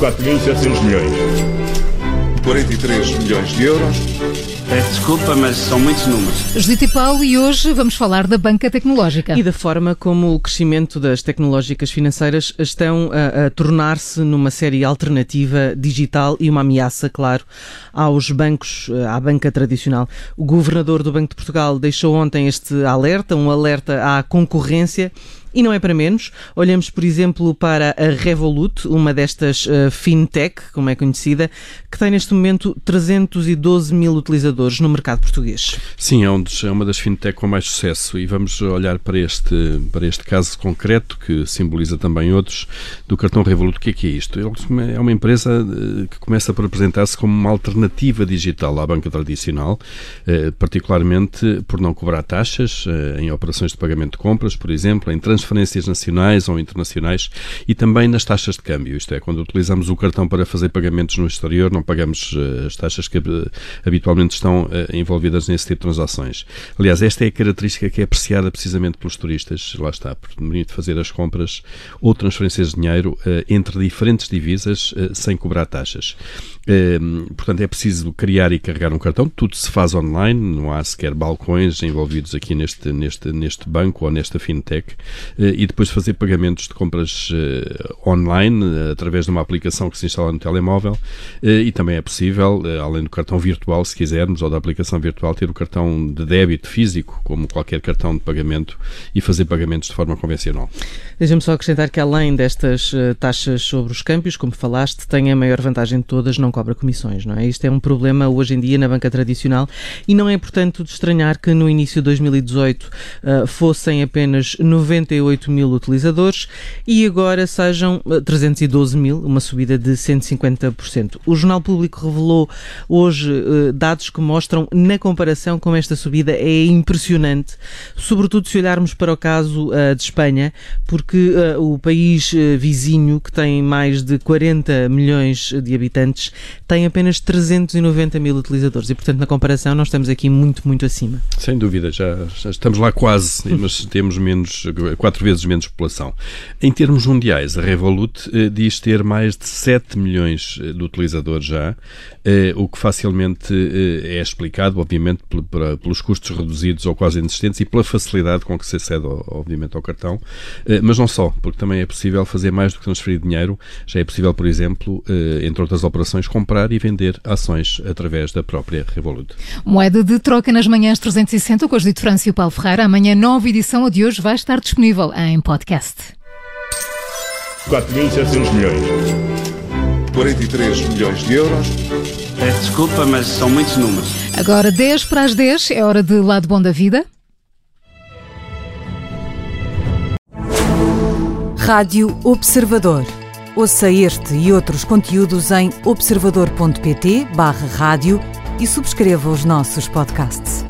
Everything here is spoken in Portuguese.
4.700 milhões. 43 milhões de euros. Peço desculpa, mas são muitos números. Judite Paulo e hoje vamos falar da banca tecnológica. E da forma como o crescimento das tecnológicas financeiras estão a, a tornar-se numa série alternativa digital e uma ameaça, claro, aos bancos, à banca tradicional. O governador do Banco de Portugal deixou ontem este alerta, um alerta à concorrência e não é para menos. Olhamos, por exemplo, para a Revolut, uma destas uh, fintech, como é conhecida, que tem neste momento 312 mil utilizadores no mercado português. Sim, é, um dos, é uma das fintech com mais sucesso e vamos olhar para este, para este caso concreto, que simboliza também outros, do cartão Revolut. O que é que é isto? É uma empresa eh, que começa por apresentar-se como uma alternativa digital à banca tradicional, eh, particularmente por não cobrar taxas em operações de pagamento de compras, por exemplo, em transferências nacionais ou internacionais e também nas taxas de câmbio. Isto é, quando utilizamos o cartão para fazer pagamentos no exterior, não pagamos uh, as taxas que uh, habitualmente estão uh, envolvidas nesse tipo de transações. Aliás, esta é a característica que é apreciada precisamente pelos turistas. Lá está, permite fazer as compras ou transferências de dinheiro entre diferentes divisas sem cobrar taxas. Ehm, portanto, é preciso criar e carregar um cartão. Tudo se faz online, não há sequer balcões envolvidos aqui neste, neste, neste banco ou nesta fintech. Eh, e depois fazer pagamentos de compras eh, online eh, através de uma aplicação que se instala no telemóvel. E também é possível, além do cartão virtual, se quisermos, ou da aplicação virtual, ter o cartão de débito físico, como qualquer cartão de pagamento, e fazer pagamentos de forma convencional. Deixa-me só acrescentar que, além destas taxas sobre os câmbios, como falaste, tem a maior vantagem de todas, não cobra comissões, não é? Isto é um problema hoje em dia na banca tradicional e não é, portanto, de estranhar que no início de 2018 uh, fossem apenas 98 mil utilizadores e agora sejam 312 mil, uma subida de 150%. O Jornal Público revelou hoje uh, dados que mostram, na comparação com esta subida, é impressionante, sobretudo se olharmos para o caso uh, de Espanha, porque o país vizinho, que tem mais de 40 milhões de habitantes, tem apenas 390 mil utilizadores e, portanto, na comparação, nós estamos aqui muito, muito acima. Sem dúvida, já, já estamos lá quase, mas temos menos, quatro vezes menos população. Em termos mundiais, a Revolut eh, diz ter mais de 7 milhões eh, de utilizadores já, eh, o que facilmente eh, é explicado, obviamente, pelos custos reduzidos ou quase inexistentes e pela facilidade com que se acede, obviamente, ao cartão, eh, mas não só, porque também é possível fazer mais do que transferir dinheiro, já é possível, por exemplo, eh, entre outras operações, comprar e vender ações através da própria Revolut. Moeda de troca nas manhãs 360 com o José França e o Paulo Ferreira. Amanhã, nova edição, a de hoje, vai estar disponível em podcast. 4.700 milhões. 43 milhões de euros. Peço desculpa, mas são muitos números. Agora, 10 para as 10, é hora de Lado Bom da Vida. Rádio Observador. Ouça este e outros conteúdos em observador.pt/barra rádio e subscreva os nossos podcasts.